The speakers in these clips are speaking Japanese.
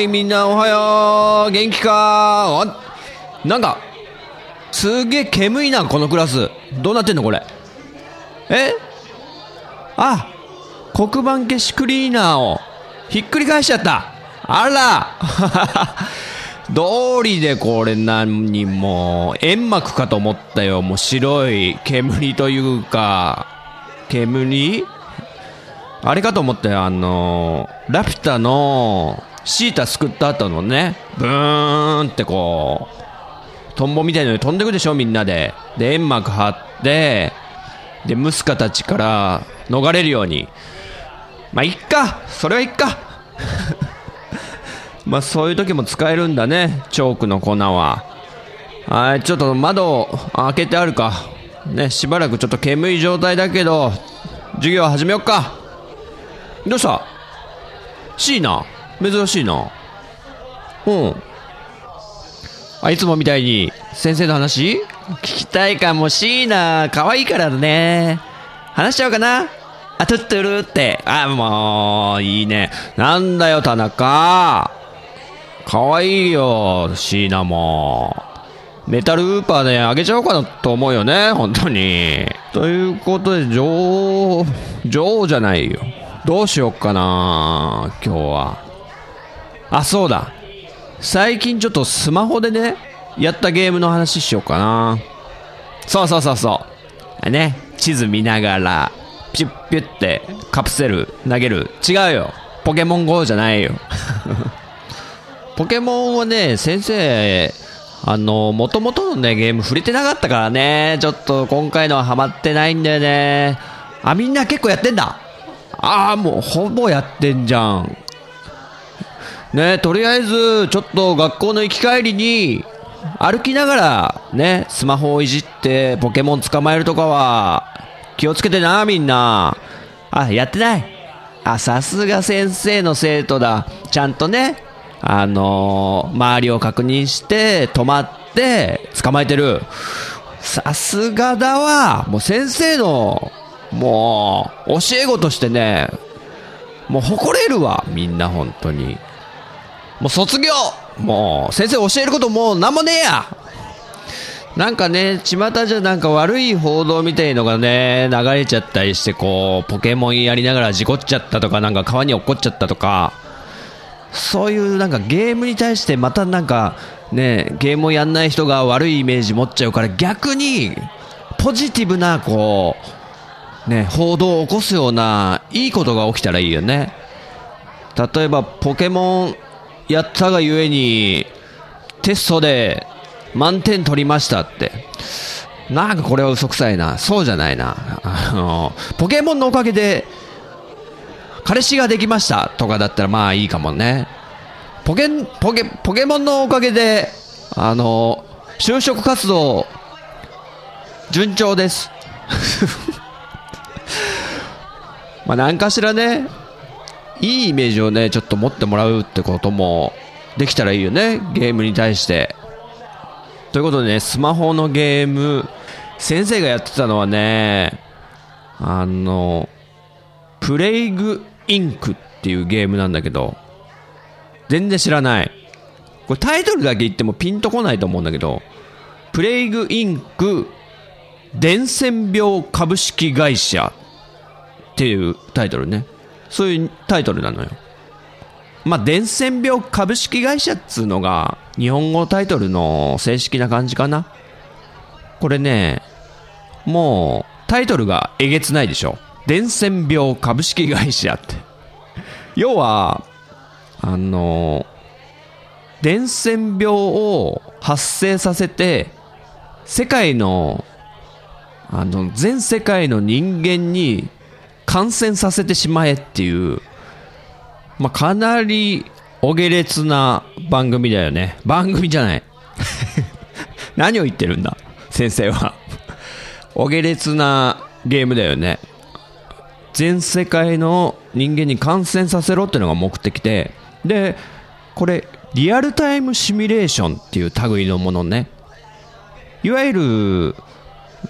いみんなおはよう。元気か？あなんかすげえ煙いなこのクラス。どうなってんのこれ？え？あ黒板消しクリーナーをひっくり返しちゃった。あら。道理でこれ何も煙幕かと思ったよ。もう白い煙というか。煙？あれかと思ってあのラピュタのシータすくった後のねブーンってこうトンボみたいなのに飛んでくでしょみんなで。で煙幕張ってでムスカたちから逃れるように。まあいっか。それはいっか。まあそういう時も使えるんだねチョークの粉は。はいちょっと窓を開けてあるか。ねしばらくちょっと煙い状態だけど授業始めよっか。どうした？シーナ？珍しいな。うん。あいつもみたいに先生の話？聞きたいかもしいな。可愛いからね。話しちゃおうかな。あトゥットゥルって。あもういいね。なんだよ田中。可愛いよシーナも。メタルウーパーであげちゃおうかなと思うよね本当に。ということで女王女王じゃないよ。どうしよっかな今日は。あそうだ。最近ちょっとスマホでねやったゲームの話しようかな。そうそうそうそう。ね地図見ながらピュッピュッてカプセル投げる。違うよ。ポケモン GO じゃないよ。ポケモンはね先生あのもともとのねゲーム触れてなかったからね。ちょっと今回のはハマってないんだよね。あみんな結構やってんだ。ああ、もうほぼやってんじゃん。ねとりあえず、ちょっと学校の行き帰りに、歩きながら、ね、スマホをいじってポケモン捕まえるとかは、気をつけてな、みんな。あ、やってない。あ、さすが先生の生徒だ。ちゃんとね、あのー、周りを確認して、止まって、捕まえてる。さすがだわ。もう先生のもう、教え子としてね、もう誇れるわ、みんな本当に。もう卒業もう、先生教えることもうなんもねえやなんかね、巷じゃなんか悪い報道みたいのがね、流れちゃったりして、こう、ポケモンやりながら事故っちゃったとか、なんか川に落っこっちゃったとか、そういうなんかゲームに対してまたなんかね、ゲームをやんない人が悪いイメージ持っちゃうから逆に、ポジティブな、こう、ね、報道を起こすようないいことが起きたらいいよね。例えば、ポケモンやったがゆえに、テストで満点取りましたって。なんかこれは嘘くさいな。そうじゃないな。あの、ポケモンのおかげで、彼氏ができましたとかだったらまあいいかもね。ポケ、ポケ、ポケモンのおかげで、あの、就職活動、順調です。まあ、何かしらね、いいイメージをね、ちょっと持ってもらうってこともできたらいいよね、ゲームに対して。ということでね、スマホのゲーム、先生がやってたのはね、あの、プレイグインクっていうゲームなんだけど、全然知らない。これタイトルだけ言ってもピンとこないと思うんだけど、プレイグインク伝染病株式会社っていうタイトルね。そういうタイトルなのよ。まあ、伝染病株式会社っつうのが、日本語タイトルの正式な感じかな。これね、もう、タイトルがえげつないでしょ。伝染病株式会社って。要は、あの、伝染病を発生させて、世界の、あの、全世界の人間に感染させてしまえっていう、まあ、かなりお下劣な番組だよね。番組じゃない。何を言ってるんだ先生は。お下劣なゲームだよね。全世界の人間に感染させろっていうのが目的で、で、これ、リアルタイムシミュレーションっていう類のものね。いわゆる、う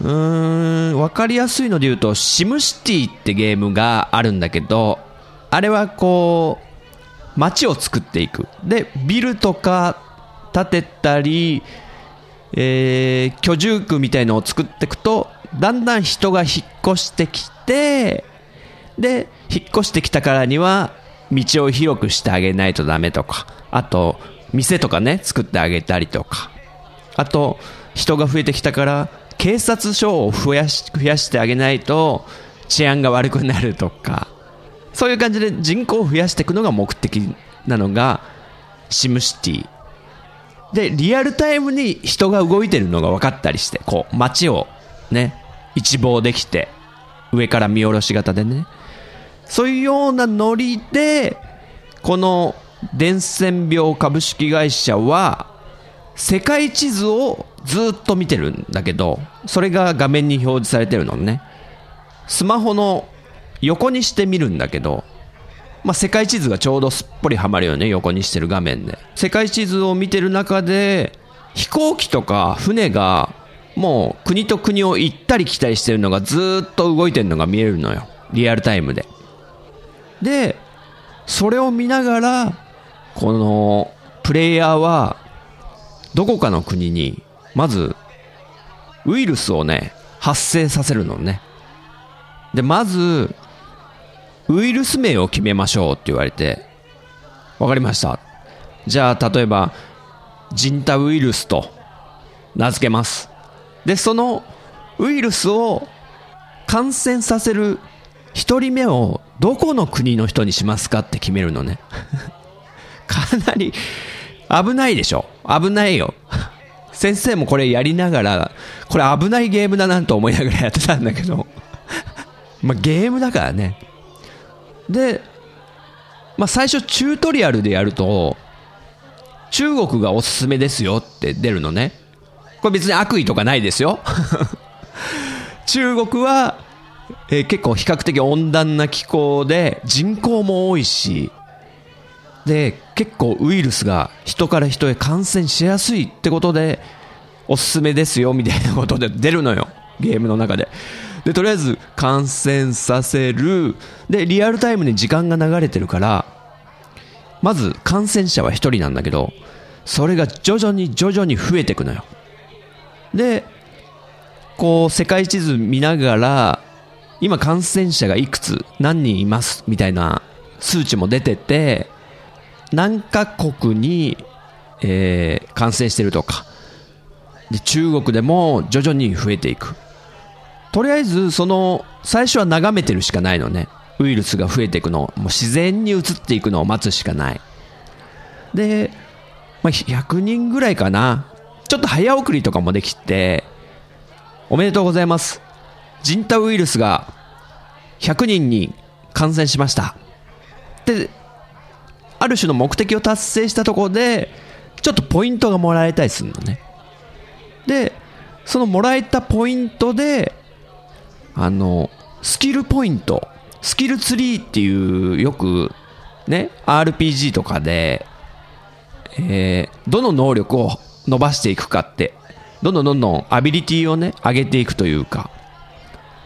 ーん、わかりやすいので言うと、シムシティってゲームがあるんだけど、あれはこう、街を作っていく。で、ビルとか建てたり、えー、居住区みたいのを作っていくと、だんだん人が引っ越してきて、で、引っ越してきたからには、道を広くしてあげないとダメとか、あと、店とかね、作ってあげたりとか、あと、人が増えてきたから、警察署を増やし増やしてあげないと治安が悪くなるとか、そういう感じで人口を増やしていくのが目的なのが、シムシティ。で、リアルタイムに人が動いてるのが分かったりして、こう、街をね、一望できて、上から見下ろし型でね。そういうようなノリで、この伝染病株式会社は、世界地図をずっと見てるんだけど、それが画面に表示されてるのね。スマホの横にして見るんだけど、まあ、世界地図がちょうどすっぽりはまるよね、横にしてる画面で。世界地図を見てる中で、飛行機とか船がもう国と国を行ったり来たりしてるのがずっと動いてるのが見えるのよ。リアルタイムで。で、それを見ながら、このプレイヤーは、どこかの国に、まず、ウイルスをね、発生させるのね。で、まず、ウイルス名を決めましょうって言われて、わかりました。じゃあ、例えば、ジンタウイルスと名付けます。で、そのウイルスを感染させる1人目をどこの国の人にしますかって決めるのね。かなり危ないでしょ危ないよ。先生もこれやりながら、これ危ないゲームだなと思いながらやってたんだけど。まあゲームだからね。で、まあ最初チュートリアルでやると、中国がおすすめですよって出るのね。これ別に悪意とかないですよ。中国はえー、結構比較的温暖な気候で人口も多いし、で、結構ウイルスが人から人へ感染しやすいってことで、おすすめですよみたいなことで出るのよ。ゲームの中で。で、とりあえず感染させる。で、リアルタイムに時間が流れてるから、まず感染者は1人なんだけど、それが徐々に徐々に増えていくのよ。で、こう世界地図見ながら、今感染者がいくつ何人いますみたいな数値も出てて何カ国に、えー、感染してるとか。で中国でも徐々に増えていく。とりあえずその最初は眺めてるしかないのね。ウイルスが増えていくのもう自然に移っていくのを待つしかない。で、まあ、100人ぐらいかな。ちょっと早送りとかもできておめでとうございます。ジンタウイルスが100人に感染しました。で、ある種の目的を達成したところで、ちょっとポイントがもらえたりするのね。で、そのもらえたポイントで、あの、スキルポイント、スキルツリーっていうよくね、RPG とかで、えー、どの能力を伸ばしていくかって、どんどんどんどんアビリティをね、上げていくというか、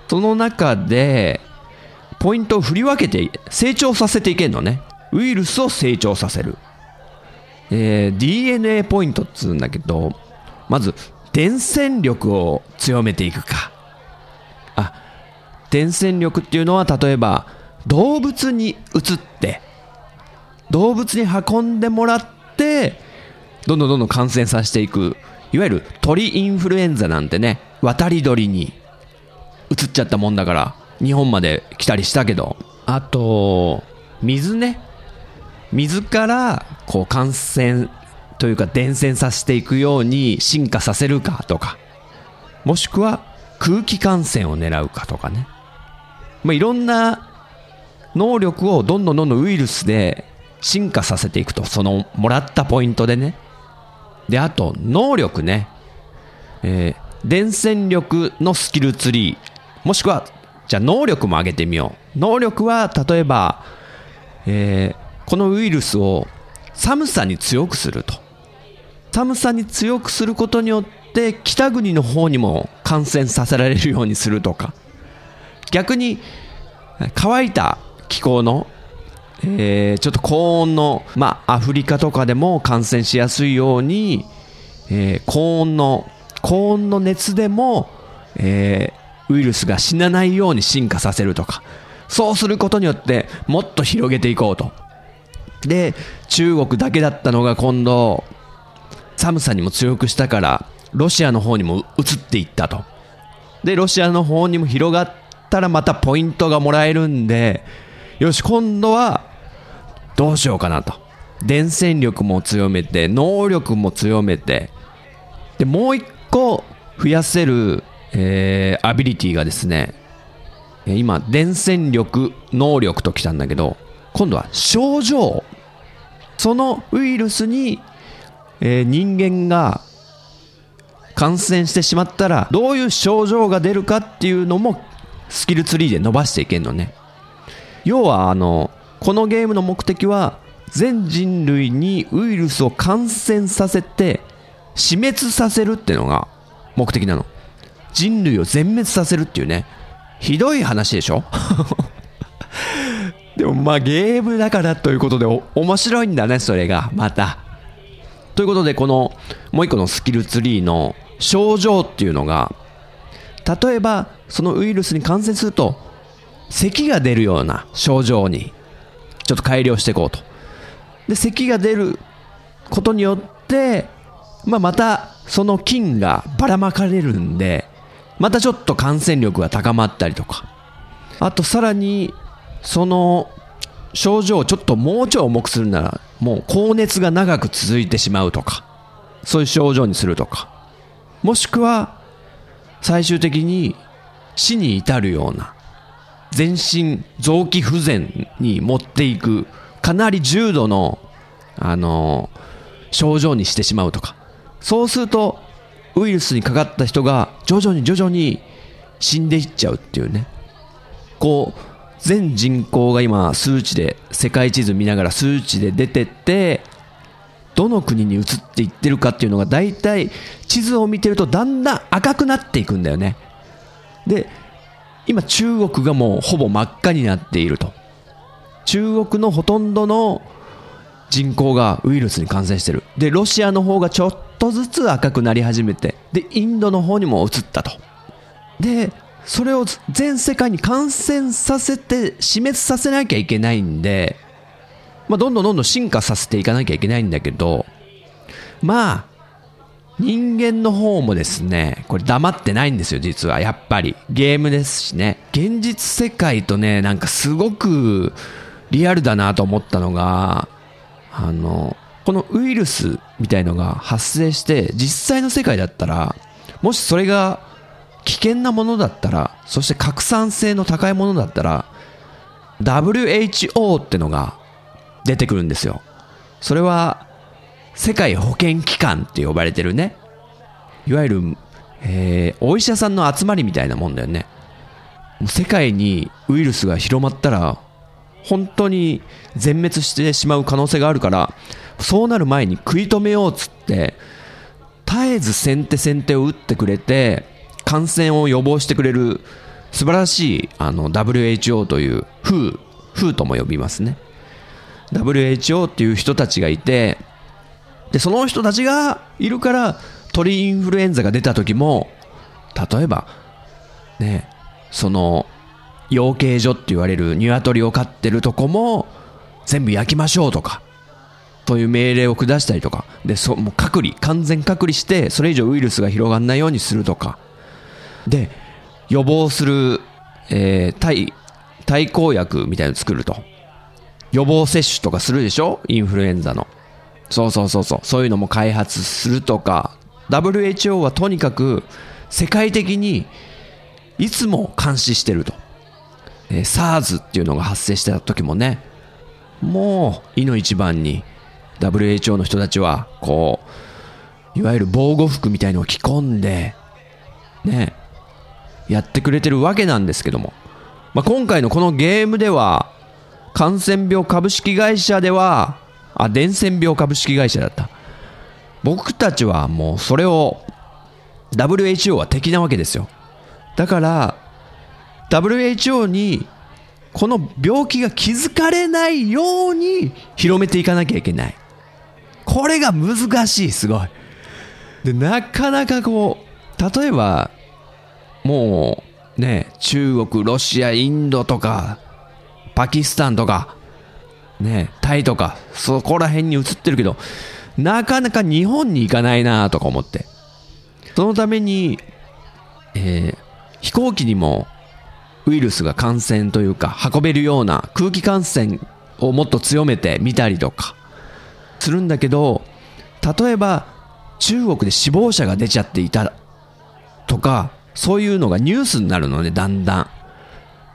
その中で、ポイントを振り分けて成長させていけるのね。ウイルスを成長させる。えー、DNA ポイントっつうんだけど、まず、伝染力を強めていくか。あ、伝染力っていうのは例えば、動物に移って、動物に運んでもらって、どんどんどんどん感染させていく。いわゆる鳥インフルエンザなんてね、渡り鳥に移っちゃったもんだから、日本まで来たりしたけど、あと、水ね。水から、こう、感染というか伝染させていくように進化させるかとか、もしくは空気感染を狙うかとかね。まあ、いろんな能力をどんどんどんどんウイルスで進化させていくと、そのもらったポイントでね。で、あと、能力ね。えー伝染力のスキルツリー。もしくは、じゃあ能力も上げてみよう。能力は、例えば、えーこのウイルスを寒さに強くすると。寒さに強くすることによって、北国の方にも感染させられるようにするとか。逆に、乾いた気候の、えーちょっと高温の、まあ、アフリカとかでも感染しやすいように、えー高温の、高温の熱でも、えーウイルスが死なないように進化させるとか、そうすることによって、もっと広げていこうと。で、中国だけだったのが今度、寒さにも強くしたから、ロシアの方にも移っていったと。で、ロシアの方にも広がったらまたポイントがもらえるんで、よし、今度は、どうしようかなと。伝染力も強めて、能力も強めて、で、もう一個増やせる、えーアビリティがですね、今、伝染力、能力ときたんだけど、今度は症状。そのウイルスに、えー人間が感染してしまったら、どういう症状が出るかっていうのも、スキルツリーで伸ばしていけるのね。要は、あの、このゲームの目的は、全人類にウイルスを感染させて、死滅させるっていうのが目的なの。人類を全滅させるっていうね。ひどい話でしょ？でもまあゲームだからということで面白いんだね、それが。また。ということで、このもう一個のスキルツリーの症状っていうのが、例えばそのウイルスに感染すると、咳が出るような症状にちょっと改良していこうと。で、咳が出ることによって、まあ、またその菌がばらまかれるんで、またちょっと感染力が高まったりとか。あとさらに、その症状をちょっともうちょい重くするなら、もう高熱が長く続いてしまうとか、そういう症状にするとか。もしくは、最終的に死に至るような、全身臓器不全に持っていく、かなり重度の、あの症状にしてしまうとか。そうすると、ウイルスにかかった人が徐々に徐々に死んでいっちゃうっていうね。こう、全人口が今数値で、世界地図見ながら数値で出てって、どの国に移っていってるかっていうのが大体地図を見てるとだんだん赤くなっていくんだよね。で、今中国がもうほぼ真っ赤になっていると。中国のほとんどの人口がウイルスに感染してる。で、ロシアの方がちょっとずつ赤くなり始めて、で、インドの方にも移ったと。で、それを全世界に感染させて死滅させなきゃいけないんで、まあ、どんどんどんどん進化させていかなきゃいけないんだけど、まあ、人間の方もですね、これ黙ってないんですよ、実は。やっぱり。ゲームですしね。現実世界とね、なんかすごくリアルだなと思ったのが、あの、このウイルスみたいのが発生して、実際の世界だったら、もしそれが危険なものだったら、そして拡散性の高いものだったら、WHO ってのが出てくるんですよ。それは、世界保健機関って呼ばれてるね。いわゆる、えーお医者さんの集まりみたいなもんだよね。世界にウイルスが広まったら、本当に全滅してしまう可能性があるから、そうなる前に食い止めようっつって、絶えず先手先手を打ってくれて、感染を予防してくれる素晴らしいあの WHO という WHO、WHO とも呼びますね。WHO っていう人たちがいて、で、その人たちがいるから鳥インフルエンザが出た時も、例えば、ね、その養鶏所って言われる鶏を飼ってるとこも全部焼きましょうとか、そういう命令を下したりとか、で、そもう隔離、完全隔離して、それ以上ウイルスが広がらないようにするとか、で、予防する、えー、対、対抗薬みたいなの作ると。予防接種とかするでしょ？インフルエンザの。そうそうそうそう。そういうのも開発するとか、WHO はとにかく世界的にいつも監視してると。えー、SARS っていうのが発生した時もね、もう、いの一番に WHO の人たちは、こう、いわゆる防護服みたいのを着込んで、ね、やってくれてるわけなんですけども。まあ、今回のこのゲームでは、感染病株式会社では、あ、伝染病株式会社だった。僕たちはもうそれを WHO は敵なわけですよ。だから、WHO にこの病気が気づかれないように広めていかなきゃいけない。これが難しい、すごい。で、なかなかこう、例えば、もう、ね、中国、ロシア、インドとか、パキスタンとか、ね、タイとか、そこら辺に映ってるけど、なかなか日本に行かないなとか思って。そのために、えー、飛行機にもウイルスが感染というか運べるような空気感染をもっと強めてみたりとかするんだけど例えば中国で死亡者が出ちゃっていたとかそういうのがニュースになるのでだんだん。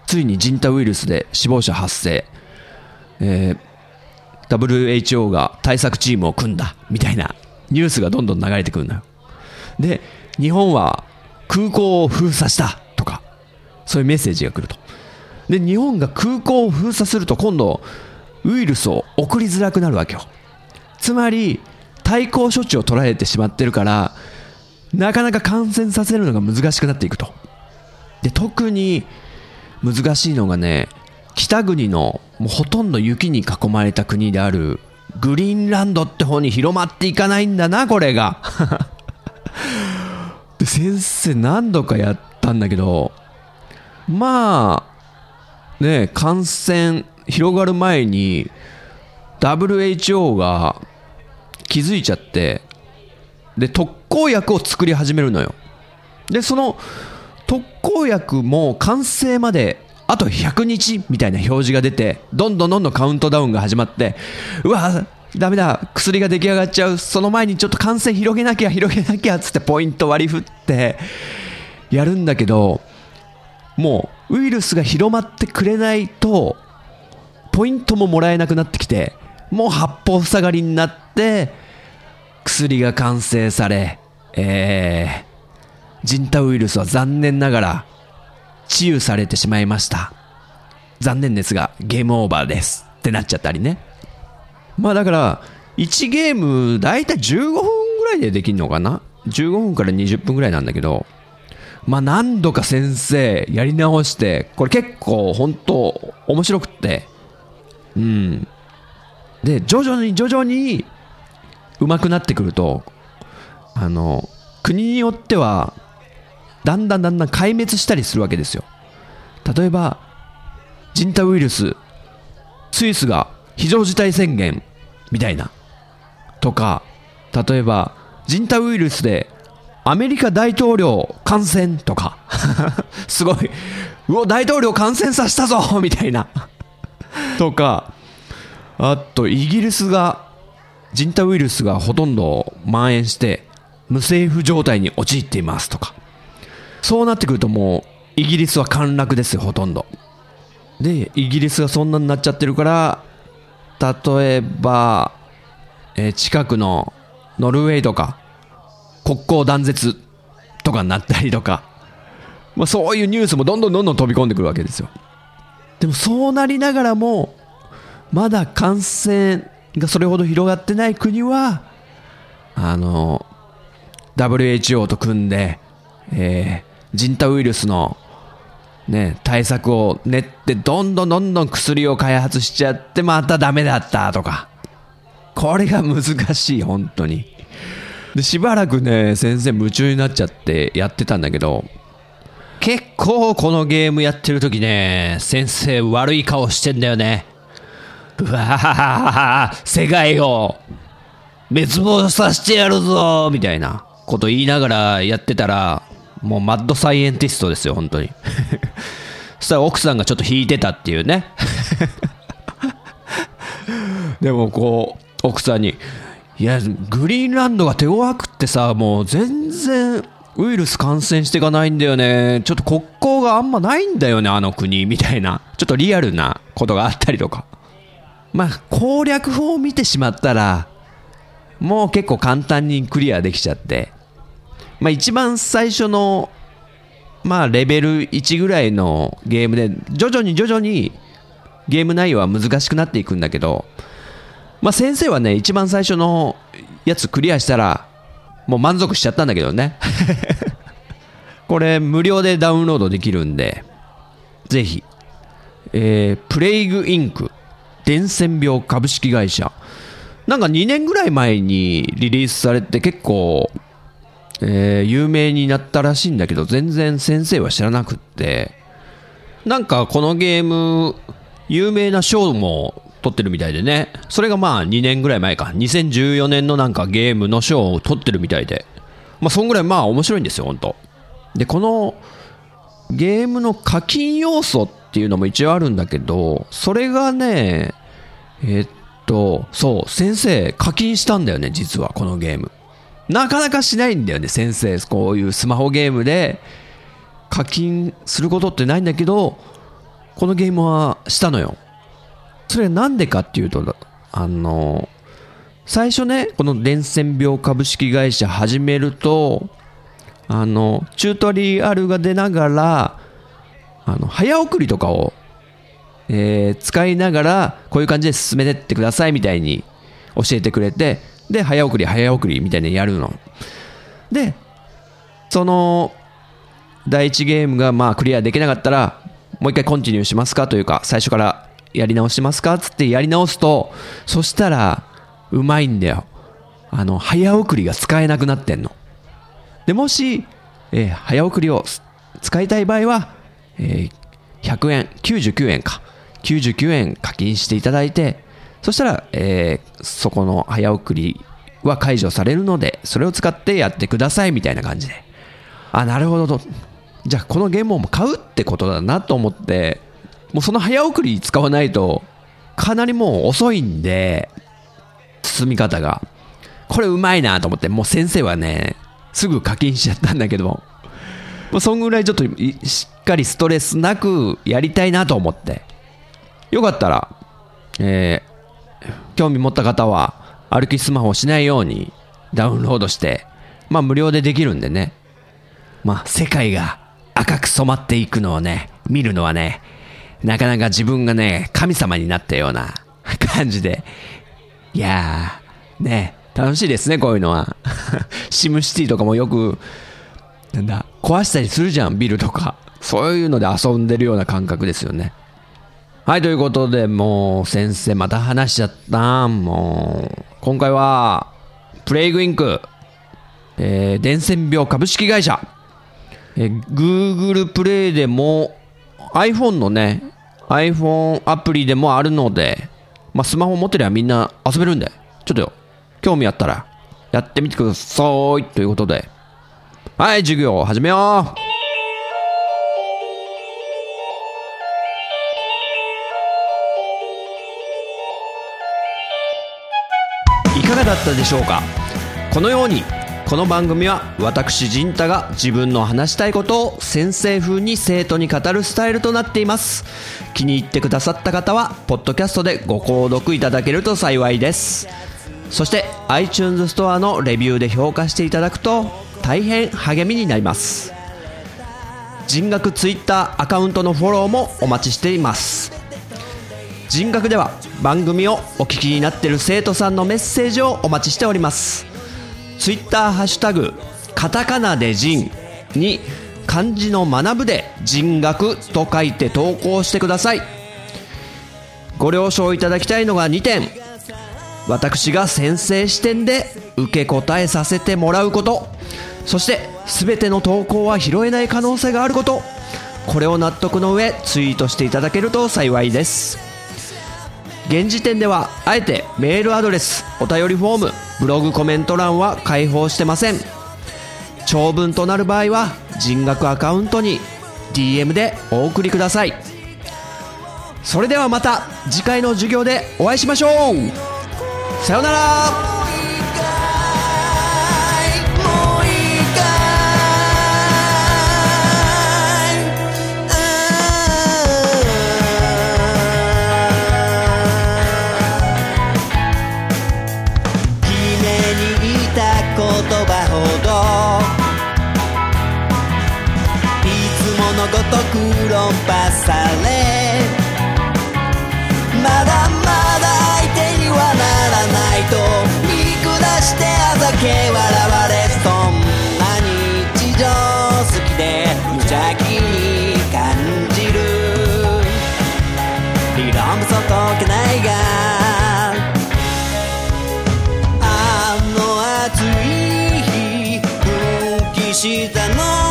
ついに人体ウイルスで死亡者発生、えー、WHO が対策チームを組んだみたいなニュースがどんどん流れてくるのよ。で日本は空港を封鎖したとかそういうメッセージが来ると。で日本が空港を封鎖すると今度ウイルスを送りづらくなるわけよ。つまり対抗処置を取られてしまってるからなかなか感染させるのが難しくなっていくと。で特に難しいのがね北国のもうほとんど雪に囲まれた国であるグリーンランドって方に広まっていかないんだなこれが。で先生何度かやったんだけどまあね感染広がる前に WHO が気づいちゃってで特効薬を作り始めるのよ。でその特効薬も完成まであと100日みたいな表示が出てどんどんどんどんカウントダウンが始まってうわダメだ薬が出来上がっちゃう。その前にちょっと感染広げなきゃ広げなきゃっつってポイント割り振ってやるんだけどもうウイルスが広まってくれないとポイントももらえなくなってきてもう八方塞がりになって薬が完成されえー、ジンタウイルスは残念ながら治癒されてしまいました残念ですがゲームオーバーですってなっちゃったりねまあだから、1ゲーム、だいたい15分ぐらいでできるのかな ?15 分から20分ぐらいなんだけど、まあ何度か先生やり直して、これ結構本当面白くって、うん。で、徐々に徐々に上手くなってくると、あの、国によっては、だんだんだんだん壊滅したりするわけですよ。例えば、ジンタウイルス、スイスが非常事態宣言みたいな。とか、例えば、ジンタウイルスでアメリカ大統領感染とか、すごい、うお、大統領感染させたぞみたいな。とか、あと、イギリスが、ジンタウイルスがほとんど蔓延して、無政府状態に陥っていますとか。そうなってくるともう、イギリスは陥落ですよ、ほとんど。で、イギリスがそんなになっちゃってるから、例えば、えー、近くのノルウェーとか、国交断絶とかになったりとか、まあ、そういうニュースもどんどんどんどん飛び込んでくるわけですよ。でもそうなりながらも、まだ感染がそれほど広がってない国は、あの、WHO と組んで、えー、ジンタウイルスのね、対策を練ってどんどんどんどん薬を開発しちゃってまたダメだったとか。これが難しい、本当に。で、しばらくね、先生夢中になっちゃってやってたんだけど、結構このゲームやってる時ね、先生悪い顔してんだよね。うわは世界を滅亡させてやるぞみたいなこと言いながらやってたら、もうマッドサイエンティストですよ、本当に。そしたら奥さんがちょっと引いてたっていうね。でもこう、奥さんに、いや、グリーンランドが手強くってさ、もう全然ウイルス感染していかないんだよね。ちょっと国交があんまないんだよね、あの国、みたいな。ちょっとリアルなことがあったりとか。まあ、攻略法を見てしまったら、もう結構簡単にクリアできちゃって。まあ一番最初の、まあレベル1ぐらいのゲームで、徐々に徐々にゲーム内容は難しくなっていくんだけど、まあ先生はね、一番最初のやつクリアしたら、もう満足しちゃったんだけどね。これ無料でダウンロードできるんで、ぜひ、えー、プレイグインク伝染病株式会社。なんか2年ぐらい前にリリースされて結構えー、有名になったらしいんだけど、全然先生は知らなくって、なんかこのゲーム、有名な賞も取ってるみたいでね、それがまあ2年ぐらい前か、2014年のなんかゲームの賞を取ってるみたいで、まあそんぐらいまあ面白いんですよ、本当で、このゲームの課金要素っていうのも一応あるんだけど、それがね、え、っと、そう、先生課金したんだよね、実はこのゲーム。なかなかしないんだよね、先生。こういうスマホゲームで課金することってないんだけど、このゲームはしたのよ。それなんでかっていうと、あの、最初ね、この伝染病株式会社始めると、あの、チュートリアルが出ながら、あの、早送りとかを、えー、使いながら、こういう感じで進めてってくださいみたいに教えてくれて、で、早送り、早送りみたいなやるの。で、その、第1ゲームがまあクリアできなかったら、もう一回コンティニューしますかというか、最初からやり直しますかつってやり直すと、そしたら、うまいんだよ。あの、早送りが使えなくなってんの。で、もし、えー、早送りを使いたい場合は、えー、100円、99円か。99円課金していただいて、そしたら、えー、そこの早送りは解除されるので、それを使ってやってくださいみたいな感じで。あ、なるほどと。じゃあこのゲームを買うってことだなと思って、もうその早送り使わないと、かなりもう遅いんで、進み方が。これうまいなと思って、もう先生はね、すぐ課金しちゃったんだけども、もうそんぐらいちょっとしっかりストレスなくやりたいなと思って。よかったら、え興味持った方は歩きスマホをしないようにダウンロードして、まあ無料でできるんでね。まあ世界が赤く染まっていくのをね、見るのはね、なかなか自分がね、神様になったような 感じで。いやー、ね、楽しいですね、こういうのは。シムシティとかもよく、なんだ、壊したりするじゃん、ビルとか。そういうので遊んでるような感覚ですよね。はい、ということで、もう、先生、また話しちゃった。もう、今回は、プレイグインク、えー、伝染病株式会社、えー、Google プレイでも、iPhone のね、iPhone アプリでもあるので、まあ、スマホ持ってりゃみんな遊べるんで、ちょっと、興味あったら、やってみてください。ということで、はい、授業始めよう。ったでしょうか？このようにこの番組は私陣太が自分の話したいことを先生風に生徒に語るスタイルとなっています。気に入ってくださった方はポッドキャストでご購読いただけると幸いです。そして iTunes ストアのレビューで評価していただくと大変励みになります。人学 Twitter アカウントのフォローもお待ちしています。人格では番組をお聞きになっている生徒さんのメッセージをお待ちしております。ツイッターハッシュタグカタカナで人に漢字の学ぶで人学と書いて投稿してください。ご了承いただきたいのが2点。私が先生視点で受け答えさせてもらうこと。そして全ての投稿は拾えない可能性があること。これを納得の上ツイートしていただけると幸いです。現時点ではあえてメールアドレスお便りフォームブログコメント欄は開放してません。長文となる場合は人学アカウントに DM でお送りください。それではまた次回の授業でお会いしましょう。さようなら。したの